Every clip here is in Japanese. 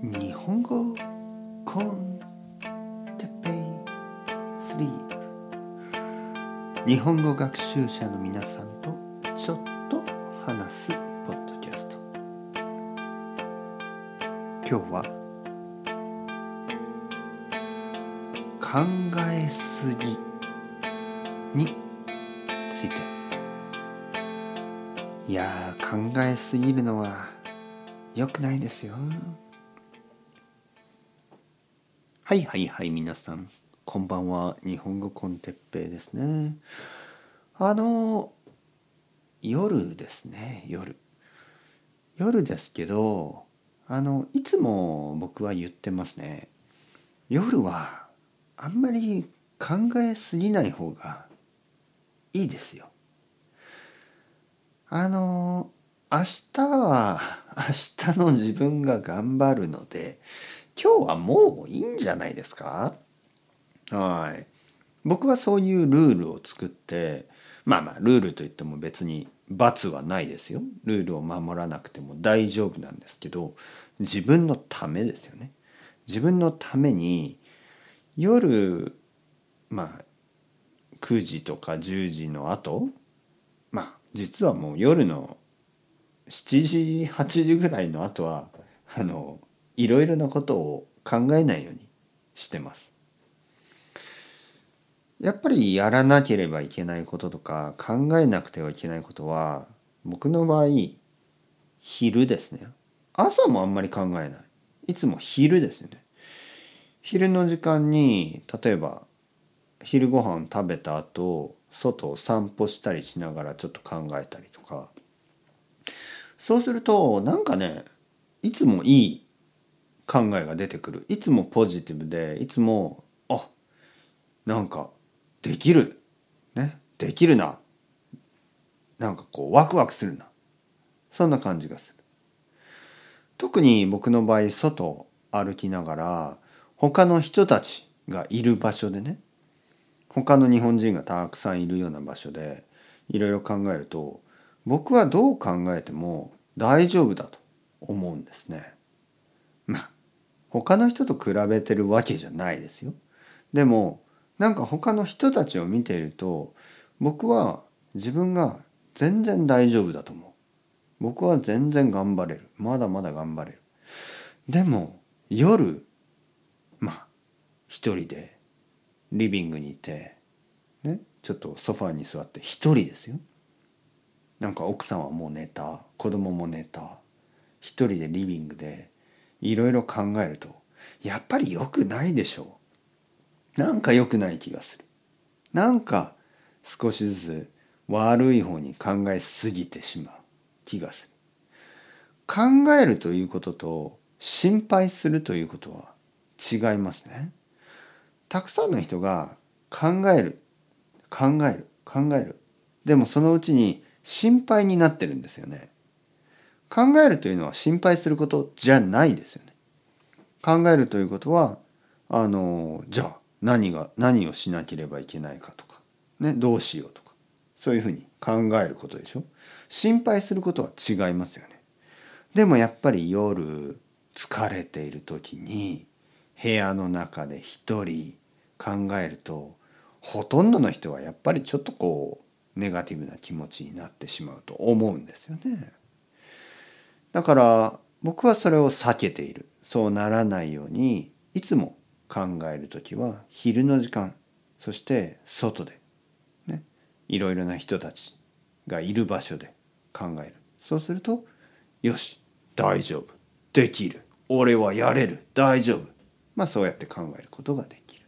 日本語コンテペイスリープ。日本語学習者の皆さんとちょっと話すポッドキャスト。今日は考えすぎについて。いや考えすぎるのは良くないですよ。はいはいはい皆さんこんばんは。日本語コンテッペイですね。あの夜ですね。夜。夜ですけどあのいつも僕は言ってますね。夜はあんまり考えすぎない方がいいですよ。あの明日は明日の自分が頑張るので今日はもういいんじゃないですか？はい。僕はそういうルールを作ってまあまあルールといっても別に罰はないですよ。ルールを守らなくても大丈夫なんですけど自分のためですよね。自分のために夜まあ9時とか10時の後まあ実はもう夜の7時8時ぐらいの後はあのいろいろなことを考えないようにしてます。やっぱりやらなければいけないこととか考えなくてはいけないことは僕の場合昼ですね。朝もあんまり考えない。いつも昼ですね。昼の時間に例えば昼ご飯食べた後外を散歩したりしながらちょっと考えたりとかそうするとなんかねいつもいい考えが出てくる。いつもポジティブでいつもあなんかできる。ねできるな。なんかこうワクワクするな。そんな感じがする。特に僕の場合外歩きながら他の人たちがいる場所でね他の日本人がたくさんいるような場所でいろいろ考えると僕はどう考えても大丈夫だと思うんですね。まあ他の人と比べてるわけじゃないですよ。でもなんか他の人たちを見ていると僕は自分が全然大丈夫だと思う。僕は全然頑張れる。まだまだ頑張れる。でも夜まあ一人でリビングにいてねちょっとソファーに座って一人ですよ。なんか奥さんはもう寝た子供も寝た一人でリビングでいろいろ考えるとやっぱり良くないでしょう。なんか良くない気がする。なんか少しずつ悪い方に考えすぎてしまう気がする。考えるということと心配するということは違いますね。たくさんの人が考える考える考えるでもそのうちに心配になってるんですよね。考えるというのは心配することじゃないですよね。考えるということはあのじゃあ何が何をしなければいけないかとか、ね、どうしようとかそういうふうに考えることでしょ。心配することは違いますよね。でもやっぱり夜疲れている時に部屋の中で一人考えるとほとんどの人はやっぱりちょっとこうネガティブな気持ちになってしまうと思うんですよね。だから僕はそれを避けている。そうならないようにいつも考える時は昼の時間そして外でねいろいろな人たちがいる場所で考える。そうするとよし大丈夫。できる。俺はやれる。大丈夫。まあそうやって考えることができる。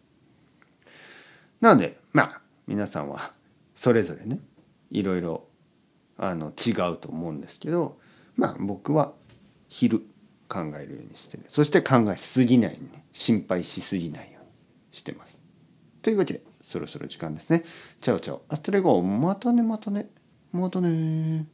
なのでまあ皆さんはそれぞれねいろいろあの違うと思うんですけどまあ僕は昼考えるようにしてるそして考えすぎないように心配しすぎないようにしてます。というわけでそろそろ時間ですね。チャオチャオアストレゴまたねまたねまたね